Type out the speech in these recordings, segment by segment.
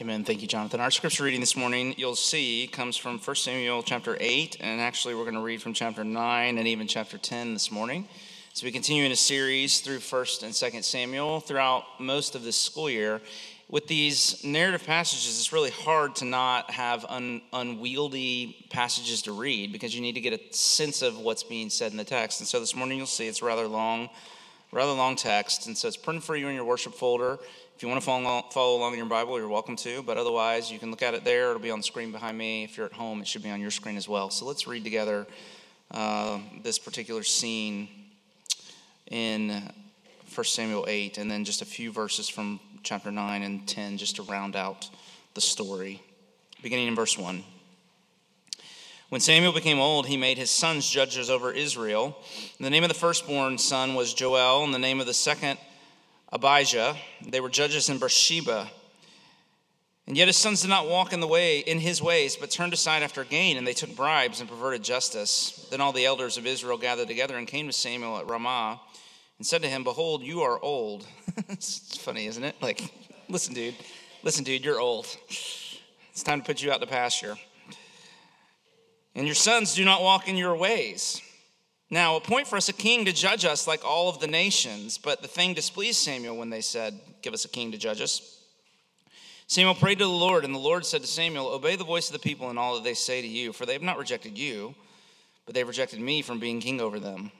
Amen. Thank you, Jonathan. Our scripture reading this morning, you'll see, comes from 1 Samuel chapter 8, and actually we're going to read from chapter 9 and even chapter 10 this morning. So we continue in a series through 1st and 2nd Samuel throughout most of this school year. With these narrative passages, it's really hard to not have un- unwieldy passages to read because you need to get a sense of what's being said in the text. And so this morning you'll see it's rather long, rather long text, and so it's printed for you in your worship folder. If you want to follow, follow along in your Bible, you're welcome to, but otherwise, you can look at it there. It'll be on the screen behind me. If you're at home, it should be on your screen as well. So let's read together uh, this particular scene in 1 Samuel 8, and then just a few verses from chapter 9 and 10 just to round out the story. Beginning in verse 1. When Samuel became old, he made his sons judges over Israel. And the name of the firstborn son was Joel, and the name of the second Abijah. They were judges in Beersheba. And yet his sons did not walk in the way in his ways, but turned aside after gain, and they took bribes and perverted justice. Then all the elders of Israel gathered together and came to Samuel at Ramah and said to him, Behold, you are old. it's funny, isn't it? Like, listen, dude, listen, dude, you're old. It's time to put you out to pasture. And your sons do not walk in your ways. Now, appoint for us a king to judge us like all of the nations. But the thing displeased Samuel when they said, Give us a king to judge us. Samuel prayed to the Lord, and the Lord said to Samuel, Obey the voice of the people in all that they say to you, for they have not rejected you, but they have rejected me from being king over them.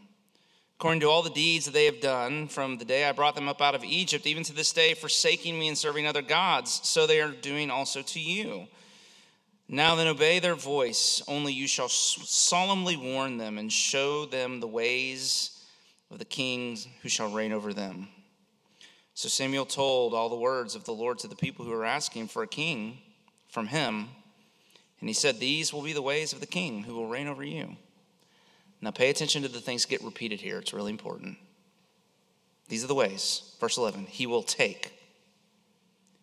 According to all the deeds that they have done from the day I brought them up out of Egypt, even to this day, forsaking me and serving other gods, so they are doing also to you. Now then, obey their voice, only you shall solemnly warn them and show them the ways of the kings who shall reign over them. So Samuel told all the words of the Lord to the people who were asking for a king from him. And he said, These will be the ways of the king who will reign over you. Now pay attention to the things that get repeated here, it's really important. These are the ways. Verse 11 He will take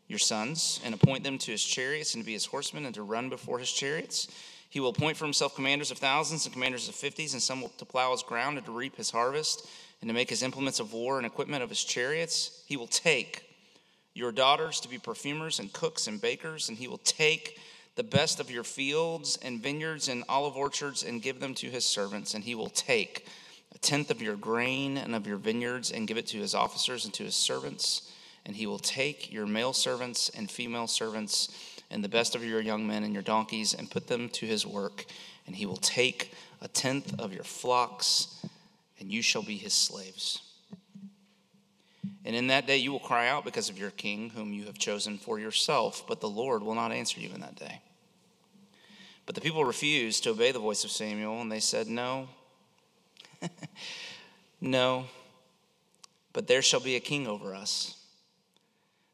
your sons and appoint them to his chariots and to be his horsemen and to run before his chariots. He will appoint for himself commanders of thousands and commanders of fifties, and some to plow his ground and to reap his harvest and to make his implements of war and equipment of his chariots. He will take your daughters to be perfumers and cooks and bakers, and he will take the best of your fields and vineyards and olive orchards and give them to his servants, and he will take a tenth of your grain and of your vineyards and give it to his officers and to his servants and he will take your male servants and female servants and the best of your young men and your donkeys and put them to his work. And he will take a tenth of your flocks, and you shall be his slaves. And in that day you will cry out because of your king, whom you have chosen for yourself, but the Lord will not answer you in that day. But the people refused to obey the voice of Samuel, and they said, No, no, but there shall be a king over us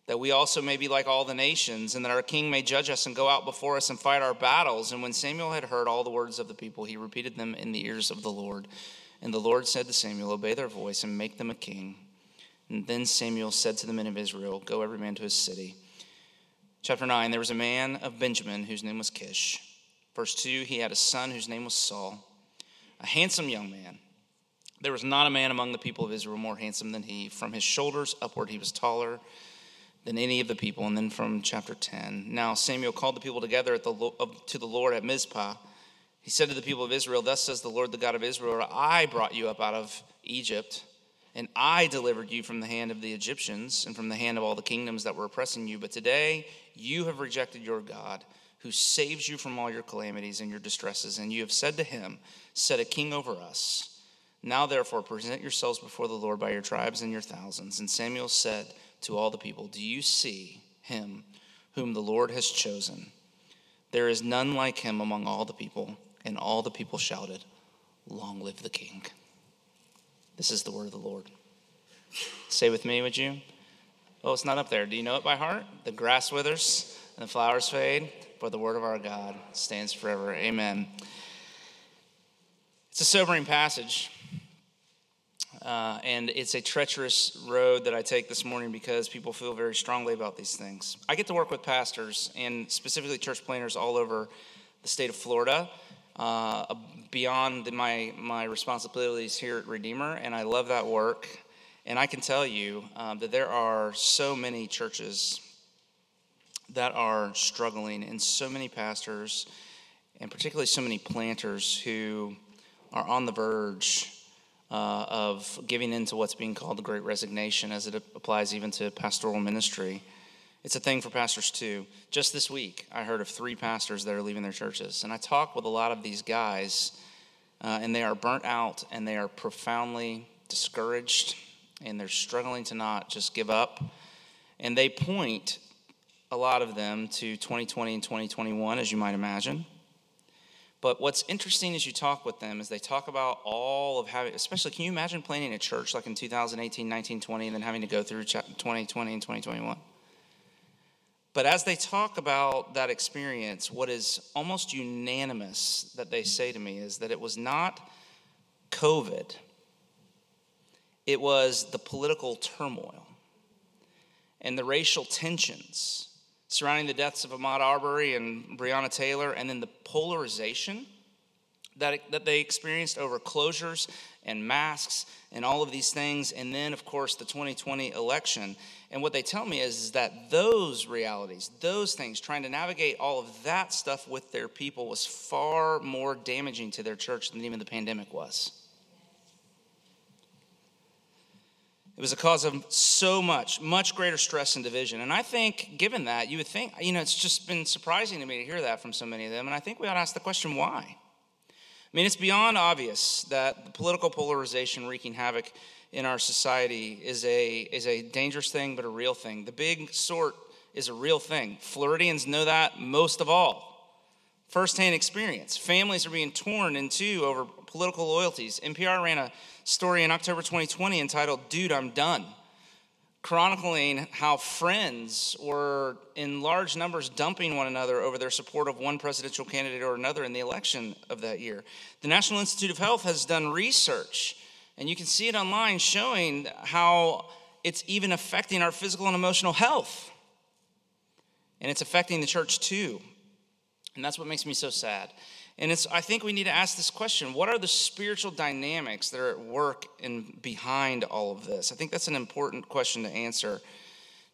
that we also may be like all the nations, and that our king may judge us and go out before us and fight our battles. And when Samuel had heard all the words of the people, he repeated them in the ears of the Lord. And the Lord said to Samuel, Obey their voice and make them a king. And then Samuel said to the men of Israel, Go every man to his city. Chapter 9 There was a man of Benjamin whose name was Kish. Verse 2 He had a son whose name was Saul, a handsome young man. There was not a man among the people of Israel more handsome than he. From his shoulders upward, he was taller than any of the people. And then from chapter 10. Now Samuel called the people together the, to the Lord at Mizpah. He said to the people of Israel, Thus says the Lord, the God of Israel, I brought you up out of Egypt, and I delivered you from the hand of the Egyptians and from the hand of all the kingdoms that were oppressing you. But today you have rejected your God, who saves you from all your calamities and your distresses. And you have said to him, Set a king over us. Now therefore present yourselves before the Lord by your tribes and your thousands. And Samuel said, to all the people, Do you see him whom the Lord has chosen? There is none like him among all the people. And all the people shouted, Long live the king. This is the word of the Lord. Say with me, would you? Oh, it's not up there. Do you know it by heart? The grass withers and the flowers fade, but the word of our God stands forever. Amen. It's a sobering passage. Uh, and it's a treacherous road that I take this morning because people feel very strongly about these things. I get to work with pastors and specifically church planters all over the state of Florida, uh, beyond my, my responsibilities here at Redeemer, and I love that work. And I can tell you um, that there are so many churches that are struggling, and so many pastors, and particularly so many planters who are on the verge uh, of giving into what's being called the great resignation as it applies even to pastoral ministry. It's a thing for pastors too. Just this week, I heard of three pastors that are leaving their churches. And I talk with a lot of these guys, uh, and they are burnt out and they are profoundly discouraged and they're struggling to not just give up. And they point, a lot of them, to 2020 and 2021, as you might imagine. But what's interesting as you talk with them is they talk about all of having, especially, can you imagine planning a church like in 2018, 19, 20, and then having to go through 2020 and 2021? But as they talk about that experience, what is almost unanimous that they say to me is that it was not COVID, it was the political turmoil and the racial tensions surrounding the deaths of Ahmaud Arbery and Breonna Taylor, and then the polarization that, that they experienced over closures and masks and all of these things, and then, of course, the 2020 election. And what they tell me is, is that those realities, those things, trying to navigate all of that stuff with their people was far more damaging to their church than even the pandemic was. It was a cause of so much, much greater stress and division. And I think, given that, you would think, you know, it's just been surprising to me to hear that from so many of them. And I think we ought to ask the question why? I mean, it's beyond obvious that the political polarization wreaking havoc in our society is a, is a dangerous thing, but a real thing. The big sort is a real thing. Floridians know that most of all. Firsthand experience. Families are being torn in two over political loyalties. NPR ran a story in October 2020 entitled Dude, I'm Done, chronicling how friends were in large numbers dumping one another over their support of one presidential candidate or another in the election of that year. The National Institute of Health has done research, and you can see it online showing how it's even affecting our physical and emotional health. And it's affecting the church too. And that's what makes me so sad. And it's, I think we need to ask this question what are the spiritual dynamics that are at work and behind all of this? I think that's an important question to answer.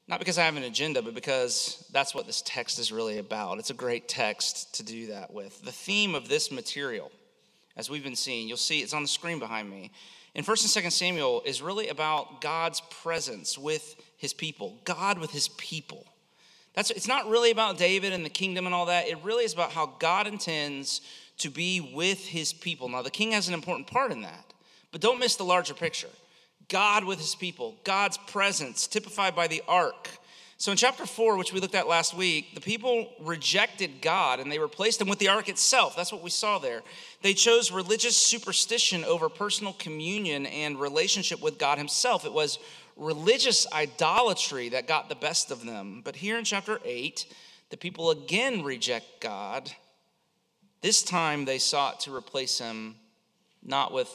Not because I have an agenda, but because that's what this text is really about. It's a great text to do that with. The theme of this material, as we've been seeing, you'll see it's on the screen behind me. In 1st and 2nd Samuel is really about God's presence with his people, God with his people. That's, it's not really about David and the kingdom and all that. It really is about how God intends to be with his people. Now, the king has an important part in that, but don't miss the larger picture. God with his people, God's presence, typified by the ark. So, in chapter four, which we looked at last week, the people rejected God and they replaced him with the ark itself. That's what we saw there. They chose religious superstition over personal communion and relationship with God himself. It was religious idolatry that got the best of them. But here in chapter 8, the people again reject God. This time they sought to replace him not with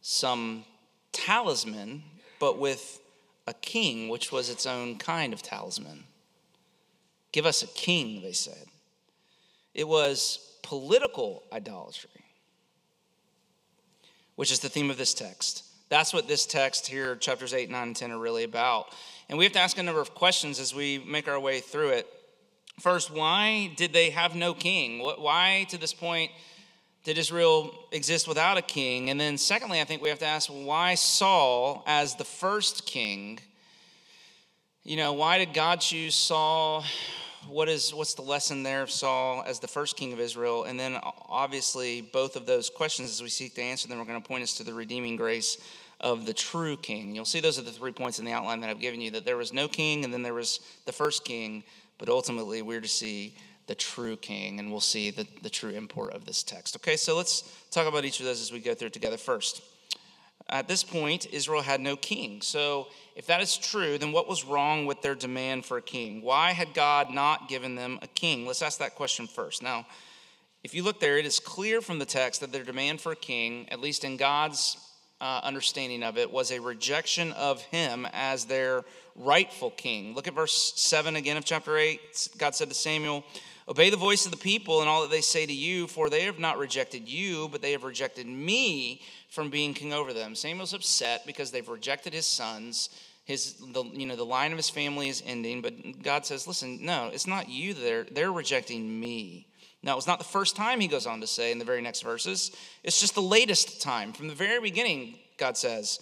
some talisman, but with a king, which was its own kind of talisman. Give us a king, they said. It was political idolatry, which is the theme of this text. That's what this text here, chapters 8, 9, and 10, are really about. And we have to ask a number of questions as we make our way through it. First, why did they have no king? Why, to this point, did Israel exist without a king? And then, secondly, I think we have to ask why Saul as the first king? You know, why did God choose Saul? What is what's the lesson there of Saul as the first king of Israel? And then obviously both of those questions as we seek to answer them are going to point us to the redeeming grace of the true king. You'll see those are the three points in the outline that I've given you that there was no king and then there was the first king, but ultimately we're to see the true king and we'll see the, the true import of this text. Okay, so let's talk about each of those as we go through it together first. At this point, Israel had no king. So, if that is true, then what was wrong with their demand for a king? Why had God not given them a king? Let's ask that question first. Now, if you look there, it is clear from the text that their demand for a king, at least in God's uh, understanding of it, was a rejection of him as their rightful king. Look at verse 7 again of chapter 8. God said to Samuel, Obey the voice of the people and all that they say to you, for they have not rejected you, but they have rejected me from being king over them. Samuel's upset because they've rejected his sons His, the, you know, the line of his family is ending, but God says, listen, no, it's not you they're, they're rejecting me. Now, it's not the first time he goes on to say in the very next verses. It's just the latest time. From the very beginning, God says,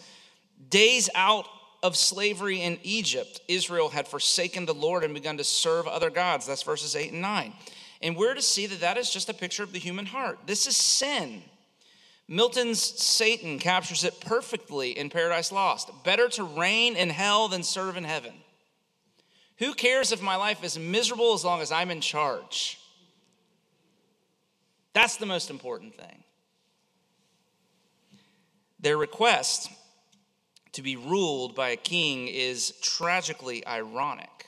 days out of slavery in Egypt, Israel had forsaken the Lord and begun to serve other gods. That's verses 8 and 9. And we're to see that that is just a picture of the human heart. This is sin. Milton's Satan captures it perfectly in Paradise Lost. Better to reign in hell than serve in heaven. Who cares if my life is miserable as long as I'm in charge? That's the most important thing. Their request to be ruled by a king is tragically ironic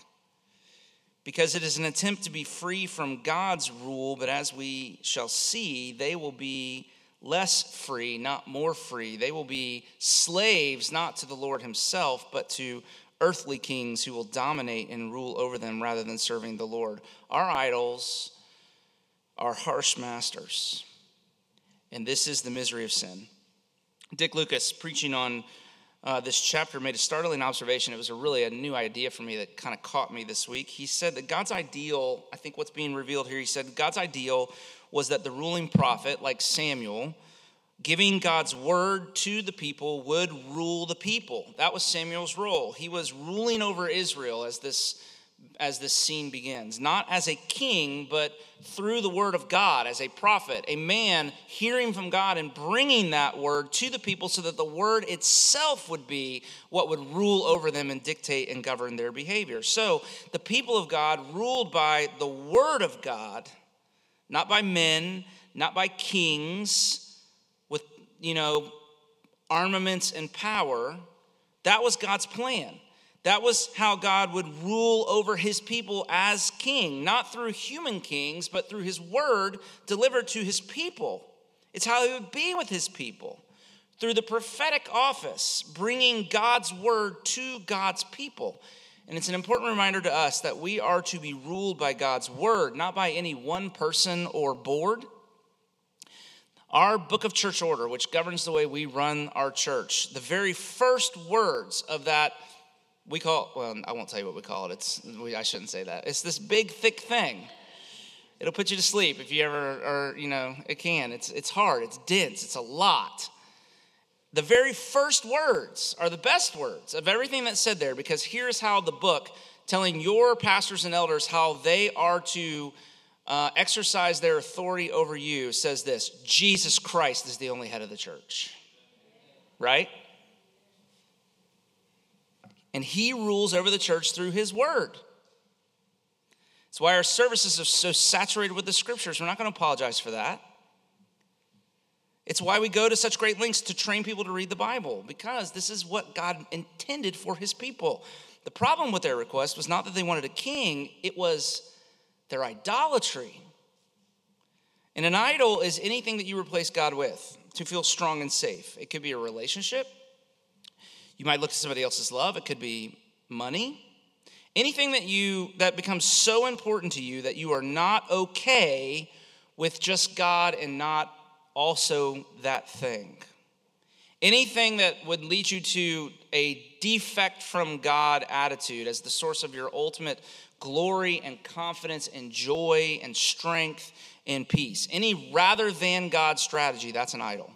because it is an attempt to be free from God's rule, but as we shall see, they will be less free, not more free. They will be slaves, not to the Lord Himself, but to earthly kings who will dominate and rule over them rather than serving the Lord. Our idols are harsh masters, and this is the misery of sin. Dick Lucas, preaching on uh, this chapter, made a startling observation. It was a really a new idea for me that kind of caught me this week. He said that God's ideal, I think what's being revealed here, he said God's ideal was that the ruling prophet, like Samuel, giving God's word to the people, would rule the people. That was Samuel's role. He was ruling over Israel as this as this scene begins, not as a king, but through the word of God, as a prophet, a man hearing from God and bringing that word to the people so that the word itself would be what would rule over them and dictate and govern their behavior. So the people of God ruled by the word of God not by men, not by kings with, you know, armaments and power. That was God's plan. That was how God would rule over his people as king, not through human kings, but through his word delivered to his people. It's how he would be with his people through the prophetic office, bringing God's word to God's people. And it's an important reminder to us that we are to be ruled by God's word, not by any one person or board. Our book of church order, which governs the way we run our church, the very first words of that, we call, well, I won't tell you what we call it. It's, I shouldn't say that. It's this big, thick thing. It'll put you to sleep if you ever, or, you know, it can. It's, it's hard, it's dense, it's a lot. The very first words are the best words of everything that's said there because here's how the book telling your pastors and elders how they are to uh, exercise their authority over you says this Jesus Christ is the only head of the church. Right? And he rules over the church through his word. That's why our services are so saturated with the scriptures. We're not going to apologize for that. It's why we go to such great lengths to train people to read the Bible, because this is what God intended for his people. The problem with their request was not that they wanted a king, it was their idolatry. And an idol is anything that you replace God with to feel strong and safe. It could be a relationship. You might look to somebody else's love. It could be money. Anything that you that becomes so important to you that you are not okay with just God and not also that thing. Anything that would lead you to a defect from God attitude as the source of your ultimate glory and confidence and joy and strength and peace. Any rather than God strategy, that's an idol.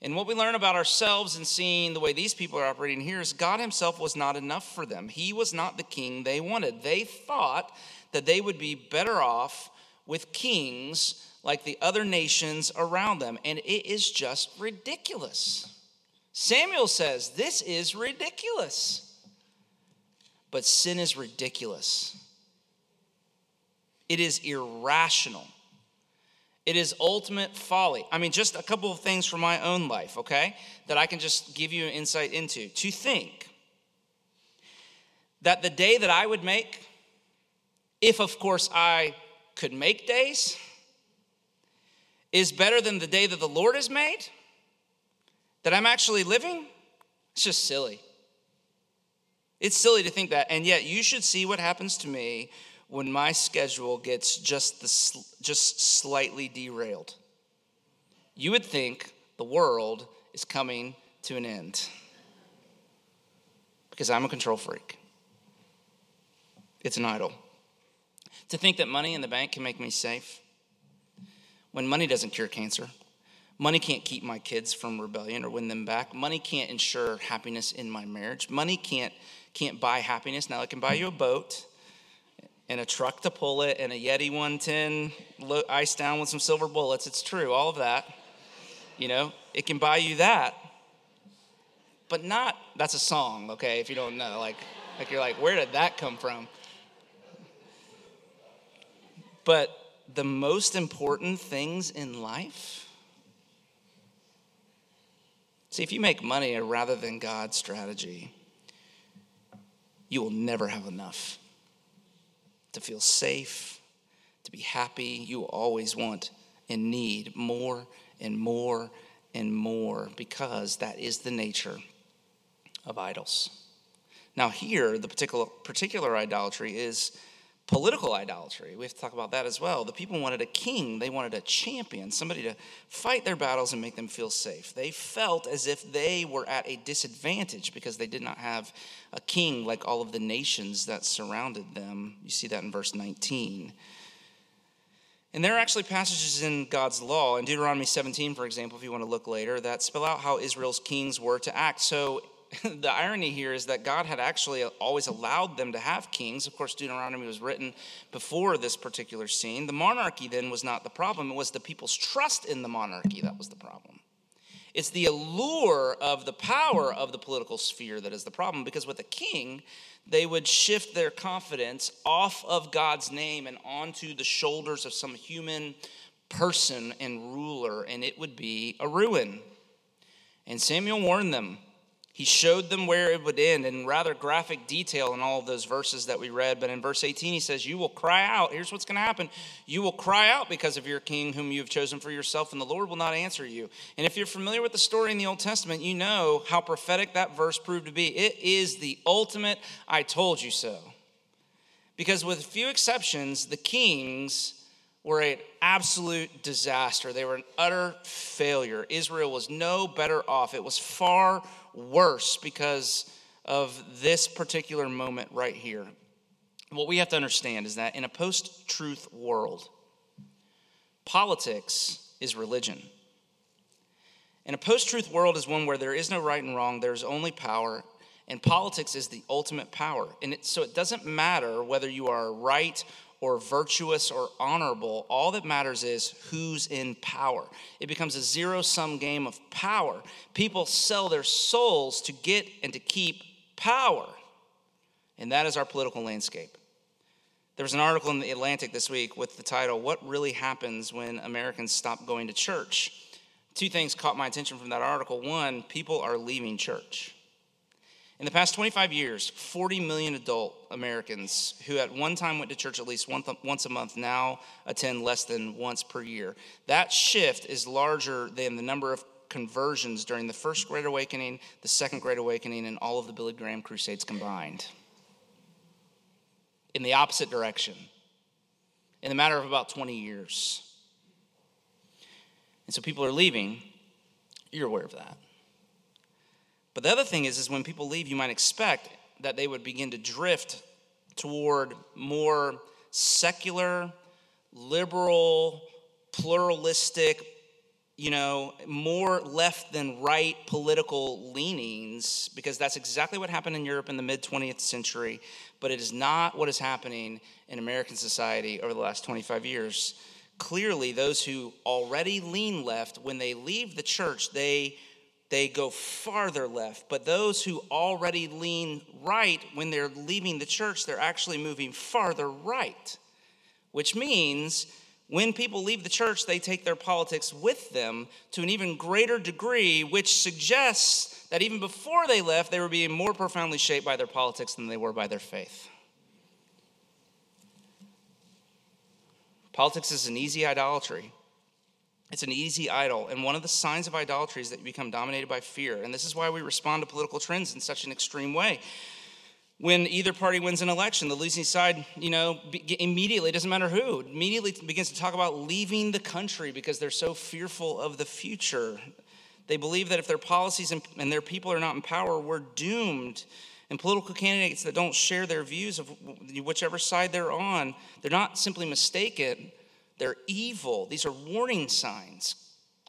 And what we learn about ourselves and seeing the way these people are operating here is God Himself was not enough for them. He was not the king they wanted. They thought that they would be better off with kings like the other nations around them. And it is just ridiculous. Samuel says, This is ridiculous. But sin is ridiculous, it is irrational. It is ultimate folly. I mean, just a couple of things from my own life, okay, that I can just give you an insight into. To think that the day that I would make, if of course I could make days, is better than the day that the Lord has made, that I'm actually living, it's just silly. It's silly to think that. And yet, you should see what happens to me when my schedule gets just, the, just slightly derailed. You would think the world is coming to an end. because I'm a control freak. It's an idol. To think that money in the bank can make me safe when money doesn't cure cancer. Money can't keep my kids from rebellion or win them back. Money can't ensure happiness in my marriage. Money can't, can't buy happiness. Now, it can buy you a boat and a truck to pull it and a Yeti 110 iced down with some silver bullets. It's true, all of that. You know, it can buy you that. But not, that's a song, okay, if you don't know. Like, like you're like, where did that come from? But the most important things in life, See, if you make money rather than God's strategy, you will never have enough. To feel safe, to be happy, you always want and need more and more and more because that is the nature of idols. Now, here, the particular, particular idolatry is political idolatry. We have to talk about that as well. The people wanted a king, they wanted a champion, somebody to fight their battles and make them feel safe. They felt as if they were at a disadvantage because they did not have a king like all of the nations that surrounded them. You see that in verse 19. And there are actually passages in God's law, in Deuteronomy 17, for example, if you want to look later, that spell out how Israel's kings were to act. So the irony here is that God had actually always allowed them to have kings. Of course, Deuteronomy was written before this particular scene. The monarchy then was not the problem, it was the people's trust in the monarchy that was the problem. It's the allure of the power of the political sphere that is the problem because with a king, they would shift their confidence off of God's name and onto the shoulders of some human person and ruler, and it would be a ruin. And Samuel warned them he showed them where it would end in rather graphic detail in all of those verses that we read. But in verse 18, he says, You will cry out. Here's what's going to happen. You will cry out because of your king, whom you have chosen for yourself, and the Lord will not answer you. And if you're familiar with the story in the Old Testament, you know how prophetic that verse proved to be. It is the ultimate, I told you so. Because with few exceptions, the kings were an absolute disaster. They were an utter failure. Israel was no better off. It was far worse because of this particular moment right here. What we have to understand is that in a post truth world, politics is religion. In a post truth world is one where there is no right and wrong, there's only power, and politics is the ultimate power. And it, so it doesn't matter whether you are right or virtuous or honorable. All that matters is who's in power. It becomes a zero sum game of power. People sell their souls to get and to keep power. And that is our political landscape. There was an article in the Atlantic this week with the title, What Really Happens When Americans Stop Going to Church? Two things caught my attention from that article. One, people are leaving church. In the past 25 years, 40 million adult Americans who at one time went to church at least once a month now attend less than once per year. That shift is larger than the number of conversions during the first Great Awakening, the second Great Awakening, and all of the Billy Graham Crusades combined. In the opposite direction, in a matter of about 20 years. And so people are leaving. You're aware of that. But the other thing is, is when people leave, you might expect that they would begin to drift toward more secular, liberal, pluralistic, you know, more left than right political leanings, because that's exactly what happened in Europe in the mid 20th century, but it is not what is happening in American society over the last 25 years. Clearly, those who already lean left, when they leave the church, they they go farther left. But those who already lean right, when they're leaving the church, they're actually moving farther right, which means when people leave the church, they take their politics with them to an even greater degree, which suggests that even before they left, they were being more profoundly shaped by their politics than they were by their faith. Politics is an easy idolatry. It's an easy idol. And one of the signs of idolatry is that you become dominated by fear. And this is why we respond to political trends in such an extreme way. When either party wins an election, the losing side, you know, immediately, doesn't matter who, immediately begins to talk about leaving the country because they're so fearful of the future. They believe that if their policies and their people are not in power, we're doomed. And political candidates that don't share their views of whichever side they're on, they're not simply mistaken, they're evil. These are warning signs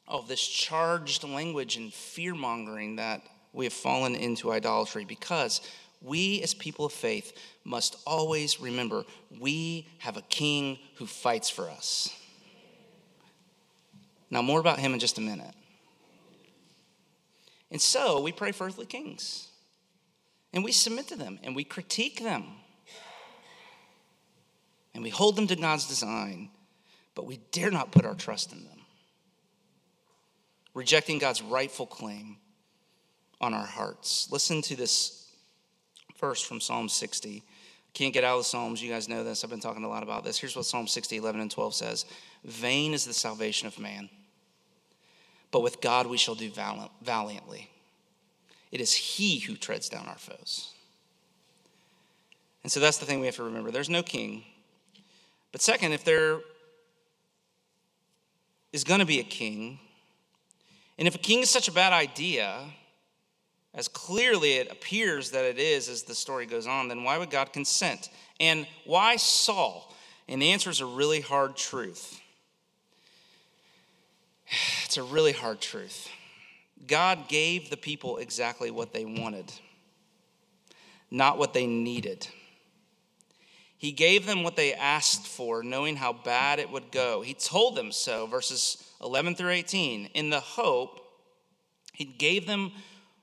of this charged language and fear mongering that we have fallen into idolatry because we, as people of faith, must always remember we have a king who fights for us. Now, more about him in just a minute. And so we pray for earthly kings, and we submit to them, and we critique them, and we hold them to God's design, but we dare not put our trust in them, rejecting God's rightful claim on our hearts. Listen to this verse from Psalm 60. Can't get out of the Psalms. You guys know this. I've been talking a lot about this. Here's what Psalm 60, 11, and 12 says Vain is the salvation of man, but with God we shall do valiantly. It is He who treads down our foes. And so that's the thing we have to remember. There's no king. But second, if there is going to be a king, and if a king is such a bad idea, as clearly it appears that it is as the story goes on, then why would God consent? And why Saul? And the answer is a really hard truth. It's a really hard truth. God gave the people exactly what they wanted, not what they needed. He gave them what they asked for, knowing how bad it would go. He told them so, verses 11 through 18, in the hope, He gave them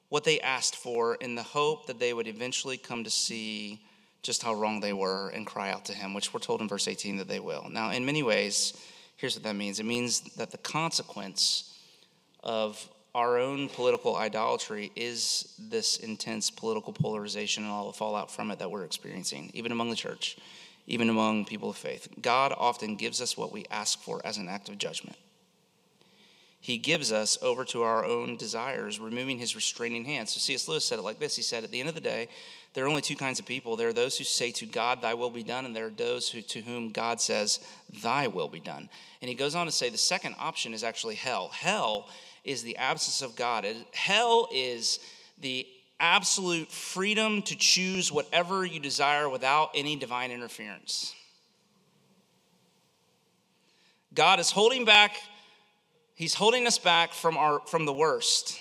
what they asked for in the hope that they would eventually come to see just how wrong they were and cry out to him, which we're told in verse 18 that they will. Now, in many ways, here's what that means it means that the consequence of our own political idolatry is this intense political polarization and all the fallout from it that we're experiencing, even among the church, even among people of faith. God often gives us what we ask for as an act of judgment he gives us over to our own desires, removing his restraining hand. So C.S. Lewis said it like this He said, At the end of the day, there are only two kinds of people. There are those who say to God, Thy will be done, and there are those who, to whom God says, Thy will be done. And he goes on to say the second option is actually hell. Hell is the absence of God, hell is the absolute freedom to choose whatever you desire without any divine interference. God is holding back He's holding us back from, our, from the worst.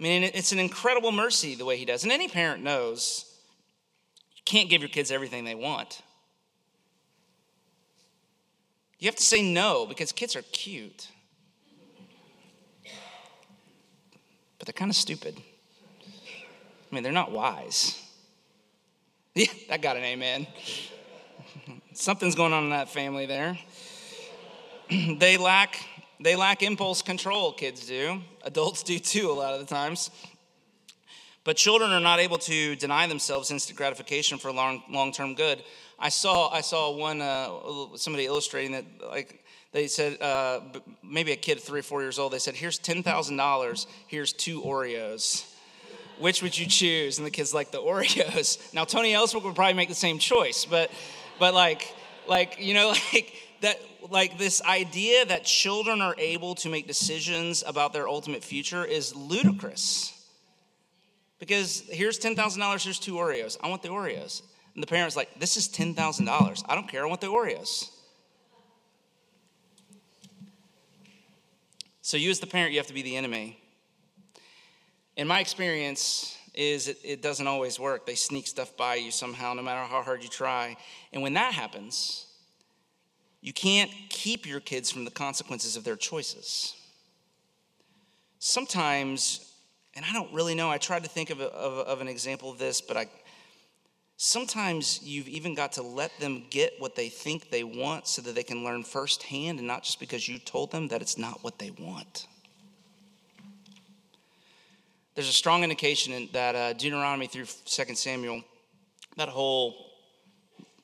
I mean, it's an incredible mercy the way he does. And any parent knows you can't give your kids everything they want. You have to say no because kids are cute. They're kind of stupid. I mean, they're not wise. Yeah, that got an amen. Something's going on in that family there. they lack they lack impulse control, kids do. Adults do too, a lot of the times. But children are not able to deny themselves instant gratification for long long term good. I saw I saw one uh, somebody illustrating that like they said uh, maybe a kid three or four years old. They said, "Here's ten thousand dollars. Here's two Oreos. Which would you choose?" And the kid's like, "The Oreos." Now Tony Ellsworth would probably make the same choice, but but like like you know like that like this idea that children are able to make decisions about their ultimate future is ludicrous. Because here's $10,000, here's two Oreos. I want the Oreos. And the parent's like, this is $10,000. I don't care, I want the Oreos. So you as the parent, you have to be the enemy. In my experience, is it, it doesn't always work. They sneak stuff by you somehow, no matter how hard you try. And when that happens, you can't keep your kids from the consequences of their choices. Sometimes, and I don't really know, I tried to think of, a, of, of an example of this, but I, sometimes you've even got to let them get what they think they want so that they can learn firsthand and not just because you told them that it's not what they want. There's a strong indication in that uh, Deuteronomy through 2 Samuel, that whole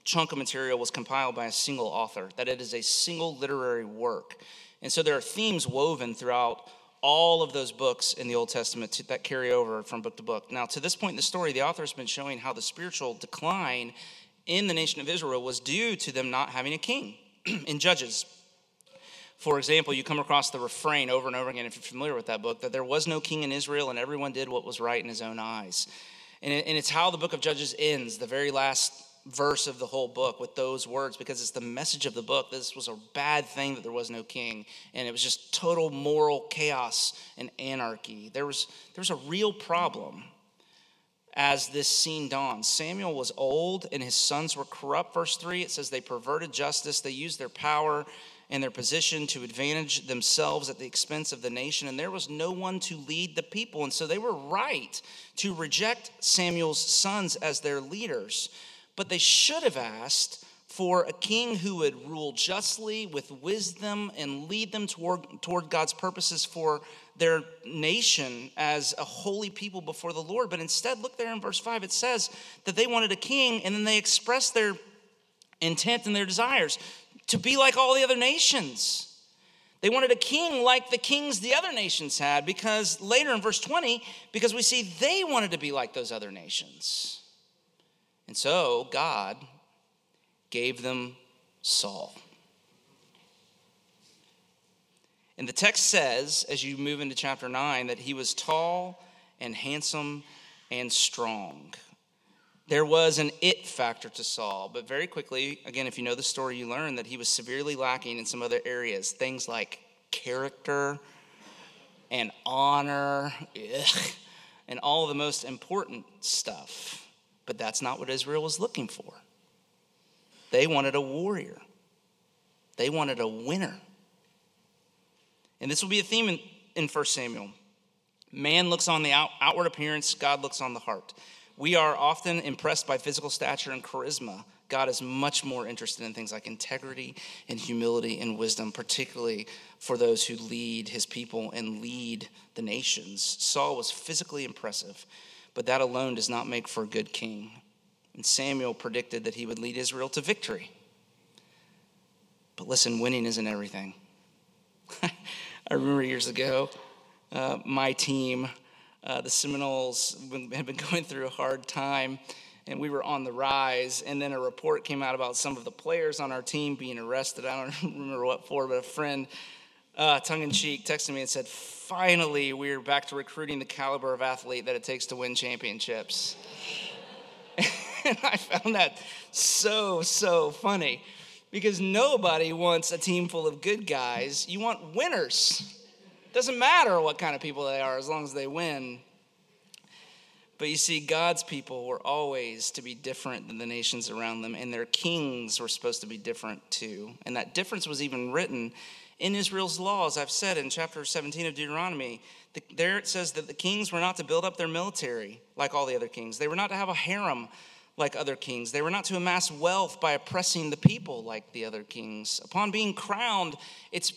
chunk of material was compiled by a single author, that it is a single literary work. And so there are themes woven throughout all of those books in the Old Testament that carry over from book to book. Now, to this point in the story, the author has been showing how the spiritual decline in the nation of Israel was due to them not having a king. in Judges, for example, you come across the refrain over and over again, if you're familiar with that book, that there was no king in Israel and everyone did what was right in his own eyes. And, it, and it's how the book of Judges ends, the very last verse of the whole book with those words because it's the message of the book. This was a bad thing that there was no king, and it was just total moral chaos and anarchy. There was, there was a real problem as this scene dawns. Samuel was old and his sons were corrupt. Verse 3, it says they perverted justice, they used their power and their position to advantage themselves at the expense of the nation, and there was no one to lead the people. And so they were right to reject Samuel's sons as their leaders. But they should have asked for a king who would rule justly with wisdom and lead them toward, toward God's purposes for their nation as a holy people before the Lord. But instead, look there in verse 5, it says that they wanted a king and then they expressed their intent and their desires to be like all the other nations. They wanted a king like the kings the other nations had because later in verse 20, because we see they wanted to be like those other nations. And so God gave them Saul. And the text says, as you move into chapter 9, that he was tall and handsome and strong. There was an it factor to Saul, but very quickly, again, if you know the story, you learn that he was severely lacking in some other areas. Things like character and honor, ugh, and all the most important stuff. But that's not what Israel was looking for. They wanted a warrior, they wanted a winner. And this will be a theme in, in 1 Samuel. Man looks on the out, outward appearance, God looks on the heart. We are often impressed by physical stature and charisma. God is much more interested in things like integrity and humility and wisdom, particularly for those who lead his people and lead the nations. Saul was physically impressive, but that alone does not make for a good king. And Samuel predicted that he would lead Israel to victory. But listen, winning isn't everything. I remember years ago, uh, my team, uh, the Seminoles, had been going through a hard time, and we were on the rise. And then a report came out about some of the players on our team being arrested. I don't remember what for, but a friend, uh, tongue in cheek, texted me and said, Finally, we're back to recruiting the caliber of athlete that it takes to win championships. and I found that so, so funny because nobody wants a team full of good guys. You want winners. Doesn't matter what kind of people they are as long as they win. But you see, God's people were always to be different than the nations around them, and their kings were supposed to be different too. And that difference was even written in Israel's law, as I've said in chapter 17 of Deuteronomy. The, there it says that the kings were not to build up their military like all the other kings, they were not to have a harem like other kings. They were not to amass wealth by oppressing the people like the other kings. Upon being crowned, it's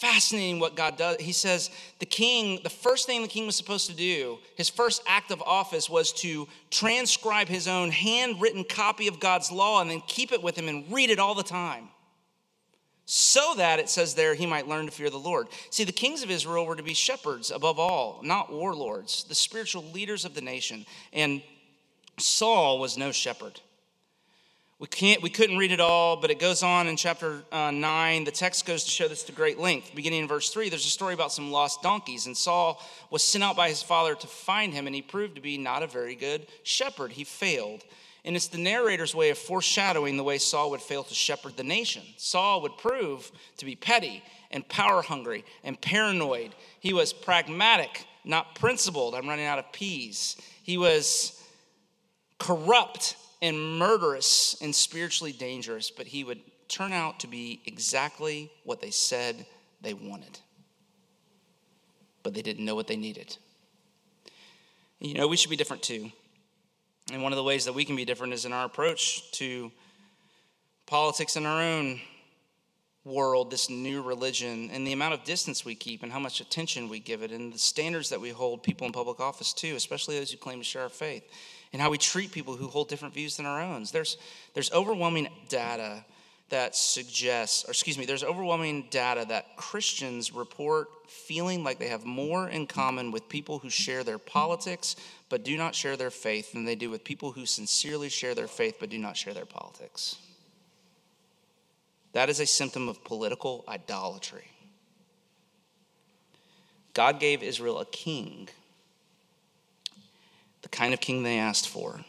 fascinating what God does. He says the king, the first thing the king was supposed to do, his first act of office was to transcribe his own handwritten copy of God's law and then keep it with him and read it all the time. So that it says there, he might learn to fear the Lord. See, the kings of Israel were to be shepherds above all, not warlords, the spiritual leaders of the nation. And Saul was no shepherd. We, can't, we couldn't read it all, but it goes on in chapter uh, 9. The text goes to show this to great length. Beginning in verse 3, there's a story about some lost donkeys, and Saul was sent out by his father to find him, and he proved to be not a very good shepherd. He failed. And it's the narrator's way of foreshadowing the way Saul would fail to shepherd the nation. Saul would prove to be petty and power hungry and paranoid. He was pragmatic, not principled. I'm running out of P's. He was corrupt and murderous and spiritually dangerous, but he would turn out to be exactly what they said they wanted. But they didn't know what they needed. You know, we should be different too. And one of the ways that we can be different is in our approach to politics in our own world, this new religion, and the amount of distance we keep and how much attention we give it, and the standards that we hold people in public office to, especially those who claim to share our faith and how we treat people who hold different views than our own. There's, there's overwhelming data that suggests, or excuse me, there's overwhelming data that Christians report feeling like they have more in common with people who share their politics but do not share their faith than they do with people who sincerely share their faith but do not share their politics. That is a symptom of political idolatry. God gave Israel a king the kind of king they asked for,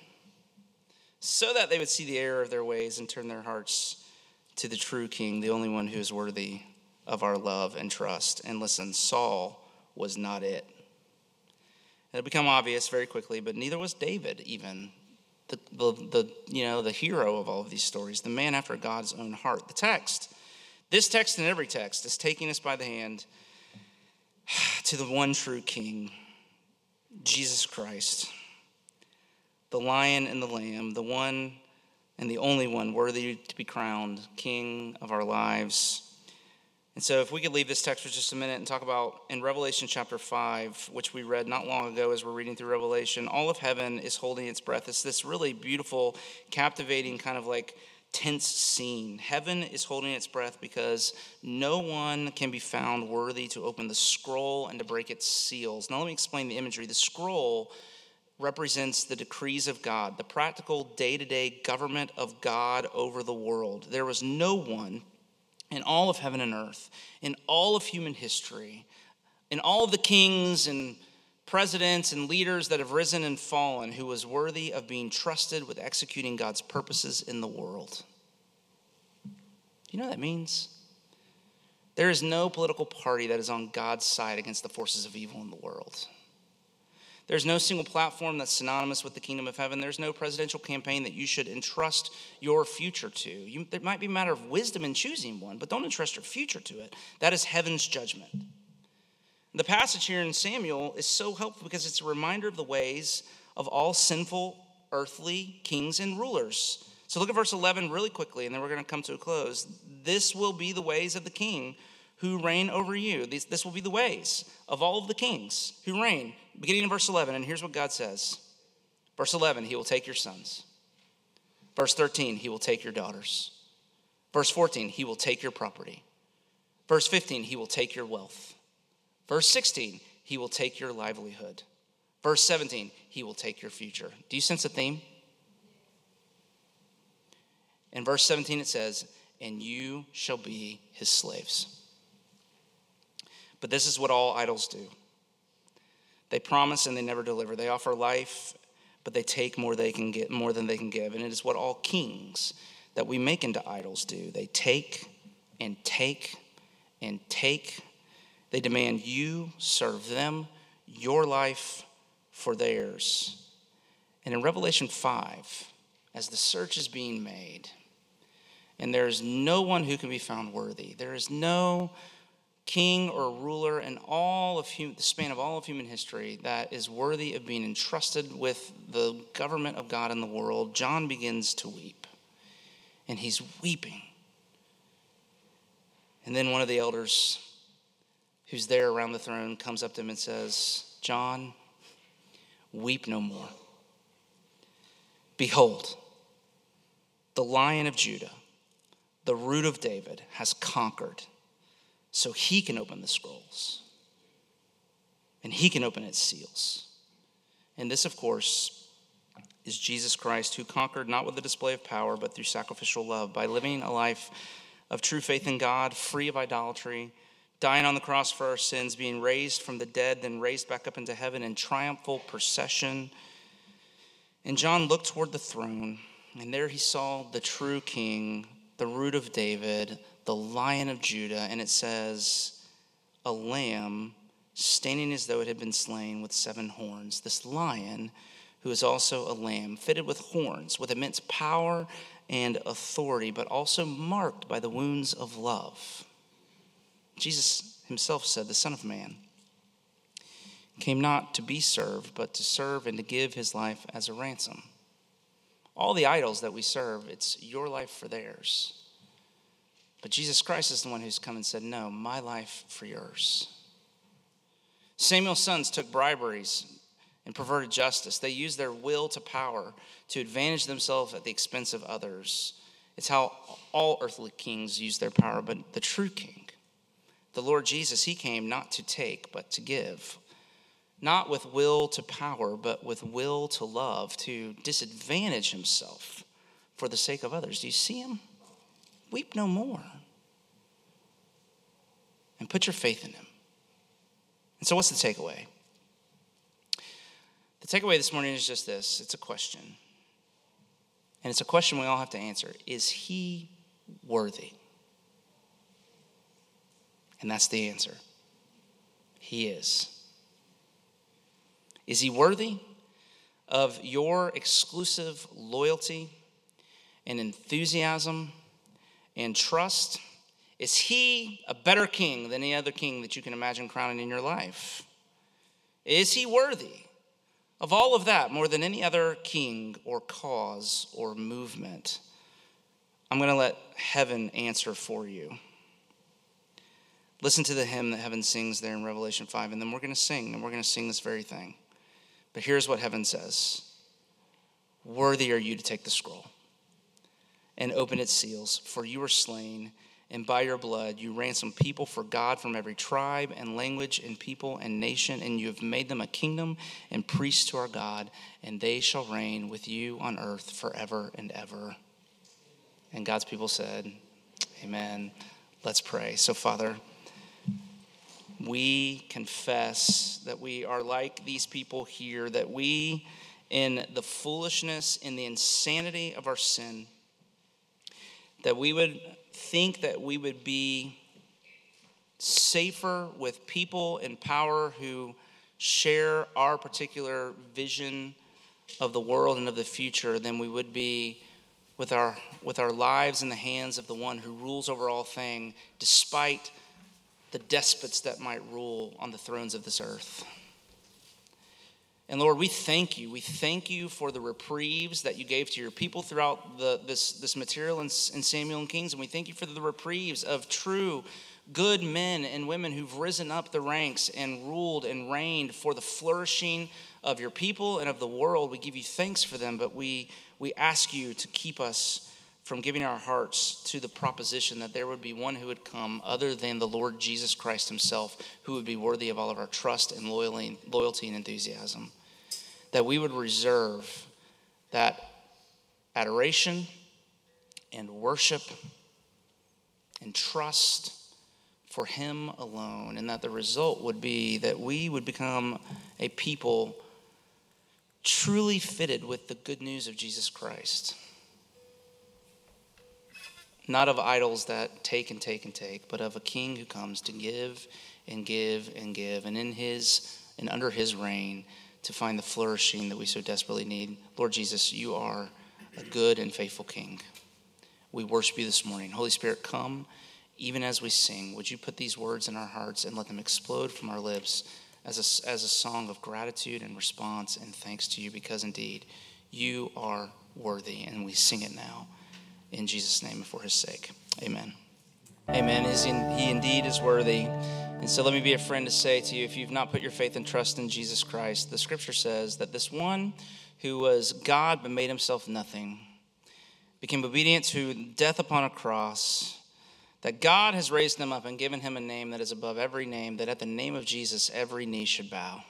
so that they would see the error of their ways and turn their hearts to the true king, the only one who is worthy of our love and trust. And listen, Saul was not it. It'll become obvious very quickly, but neither was David, even the, the, the, you know, the hero of all of these stories, the man after God's own heart. The text, this text and every text, is taking us by the hand to the one true King, Jesus Christ, the lion and the lamb, the one and the only one worthy to be crowned King of our lives and so, if we could leave this text for just a minute and talk about in Revelation chapter 5, which we read not long ago as we're reading through Revelation, all of heaven is holding its breath. It's this really beautiful, captivating, kind of like tense scene. Heaven is holding its breath because no one can be found worthy to open the scroll and to break its seals. Now, let me explain the imagery. The scroll represents the decrees of God, the practical day to day government of God over the world. There was no one in all of heaven and earth, in all of human history, in all of the kings and presidents and leaders that have risen and fallen, who was worthy of being trusted with executing God's purposes in the world. You know what that means? There is no political party that is on God's side against the forces of evil in the world. There's no single platform that's synonymous with the kingdom of heaven. There's no presidential campaign that you should entrust your future to. You, there might be a matter of wisdom in choosing one, but don't entrust your future to it. That is heaven's judgment. The passage here in Samuel is so helpful because it's a reminder of the ways of all sinful earthly kings and rulers. So look at verse 11 really quickly, and then we're going to come to a close. This will be the ways of the king who reign over you. This, this will be the ways of all of the kings who reign. Beginning in verse 11, and here's what God says Verse 11, He will take your sons. Verse 13, He will take your daughters. Verse 14, He will take your property. Verse 15, He will take your wealth. Verse 16, He will take your livelihood. Verse 17, He will take your future. Do you sense a theme? In verse 17, it says, And you shall be His slaves. But this is what all idols do they promise and they never deliver. They offer life, but they take more they can get more than they can give. And it is what all kings that we make into idols do. They take and take and take. They demand you serve them your life for theirs. And in Revelation 5, as the search is being made, and there is no one who can be found worthy, there is no king or ruler in all of hum- the span of all of human history that is worthy of being entrusted with the government of God in the world, John begins to weep. And he's weeping. And then one of the elders who's there around the throne comes up to him and says, John, weep no more. Behold, the lion of Judah, the root of David, has conquered so he can open the scrolls and he can open its seals. And this, of course, is Jesus Christ who conquered not with a display of power, but through sacrificial love by living a life of true faith in God, free of idolatry, dying on the cross for our sins, being raised from the dead, then raised back up into heaven in triumphal procession. And John looked toward the throne, and there he saw the true king, the root of David, the lion of Judah, and it says, a lamb standing as though it had been slain with seven horns. This lion, who is also a lamb, fitted with horns, with immense power and authority, but also marked by the wounds of love. Jesus himself said, The Son of Man came not to be served, but to serve and to give his life as a ransom. All the idols that we serve, it's your life for theirs. But Jesus Christ is the one who's come and said, No, my life for yours. Samuel's sons took briberies and perverted justice. They used their will to power to advantage themselves at the expense of others. It's how all earthly kings use their power, but the true king, the Lord Jesus, he came not to take, but to give. Not with will to power, but with will to love, to disadvantage himself for the sake of others. Do you see him? Weep no more. And put your faith in him. And so, what's the takeaway? The takeaway this morning is just this it's a question. And it's a question we all have to answer Is he worthy? And that's the answer. He is. Is he worthy of your exclusive loyalty and enthusiasm and trust? Is he a better king than any other king that you can imagine crowning in your life? Is he worthy of all of that more than any other king or cause or movement? I'm going to let heaven answer for you. Listen to the hymn that heaven sings there in Revelation 5, and then we're going to sing, and we're going to sing this very thing. But here's what heaven says Worthy are you to take the scroll and open its seals, for you were slain, and by your blood you ransomed people for God from every tribe and language and people and nation, and you have made them a kingdom and priests to our God, and they shall reign with you on earth forever and ever. And God's people said, Amen. Let's pray. So, Father, we confess that we are like these people here, that we, in the foolishness, in the insanity of our sin, that we would think that we would be safer with people in power who share our particular vision of the world and of the future than we would be with our with our lives in the hands of the one who rules over all things despite the despots that might rule on the thrones of this earth. And Lord, we thank you. We thank you for the reprieves that you gave to your people throughout the, this, this material in, in Samuel and Kings. And we thank you for the reprieves of true, good men and women who've risen up the ranks and ruled and reigned for the flourishing of your people and of the world. We give you thanks for them, but we, we ask you to keep us from giving our hearts to the proposition that there would be one who would come other than the Lord Jesus Christ himself, who would be worthy of all of our trust and loyalty and enthusiasm. That we would reserve that adoration and worship and trust for him alone, and that the result would be that we would become a people truly fitted with the good news of Jesus Christ. Not of idols that take and take and take, but of a king who comes to give and give and give, and in his and under his reign to find the flourishing that we so desperately need. Lord Jesus, you are a good and faithful king. We worship you this morning. Holy Spirit, come even as we sing. Would you put these words in our hearts and let them explode from our lips as a, as a song of gratitude and response and thanks to you because indeed you are worthy, and we sing it now in Jesus' name and for his sake. Amen. Amen. He indeed is worthy. And so let me be a friend to say to you if you've not put your faith and trust in Jesus Christ, the scripture says that this one who was God but made himself nothing became obedient to death upon a cross. That God has raised him up and given him a name that is above every name, that at the name of Jesus every knee should bow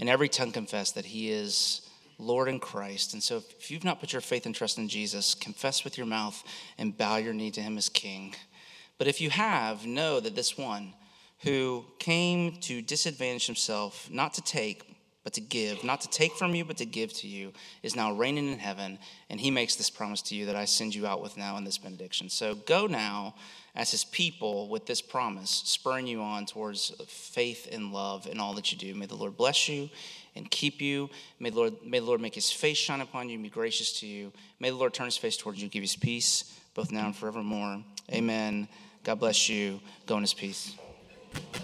and every tongue confess that he is Lord in Christ. And so if you've not put your faith and trust in Jesus, confess with your mouth and bow your knee to him as king. But if you have, know that this one who came to disadvantage himself, not to take, but to give, not to take from you, but to give to you, is now reigning in heaven. And he makes this promise to you that I send you out with now in this benediction. So go now as his people with this promise, spurring you on towards faith and love in all that you do. May the Lord bless you and keep you. May the Lord, may the Lord make his face shine upon you and be gracious to you. May the Lord turn his face towards you, give you his peace, both now and forevermore. Amen. God bless you. Go in his peace. Thank you.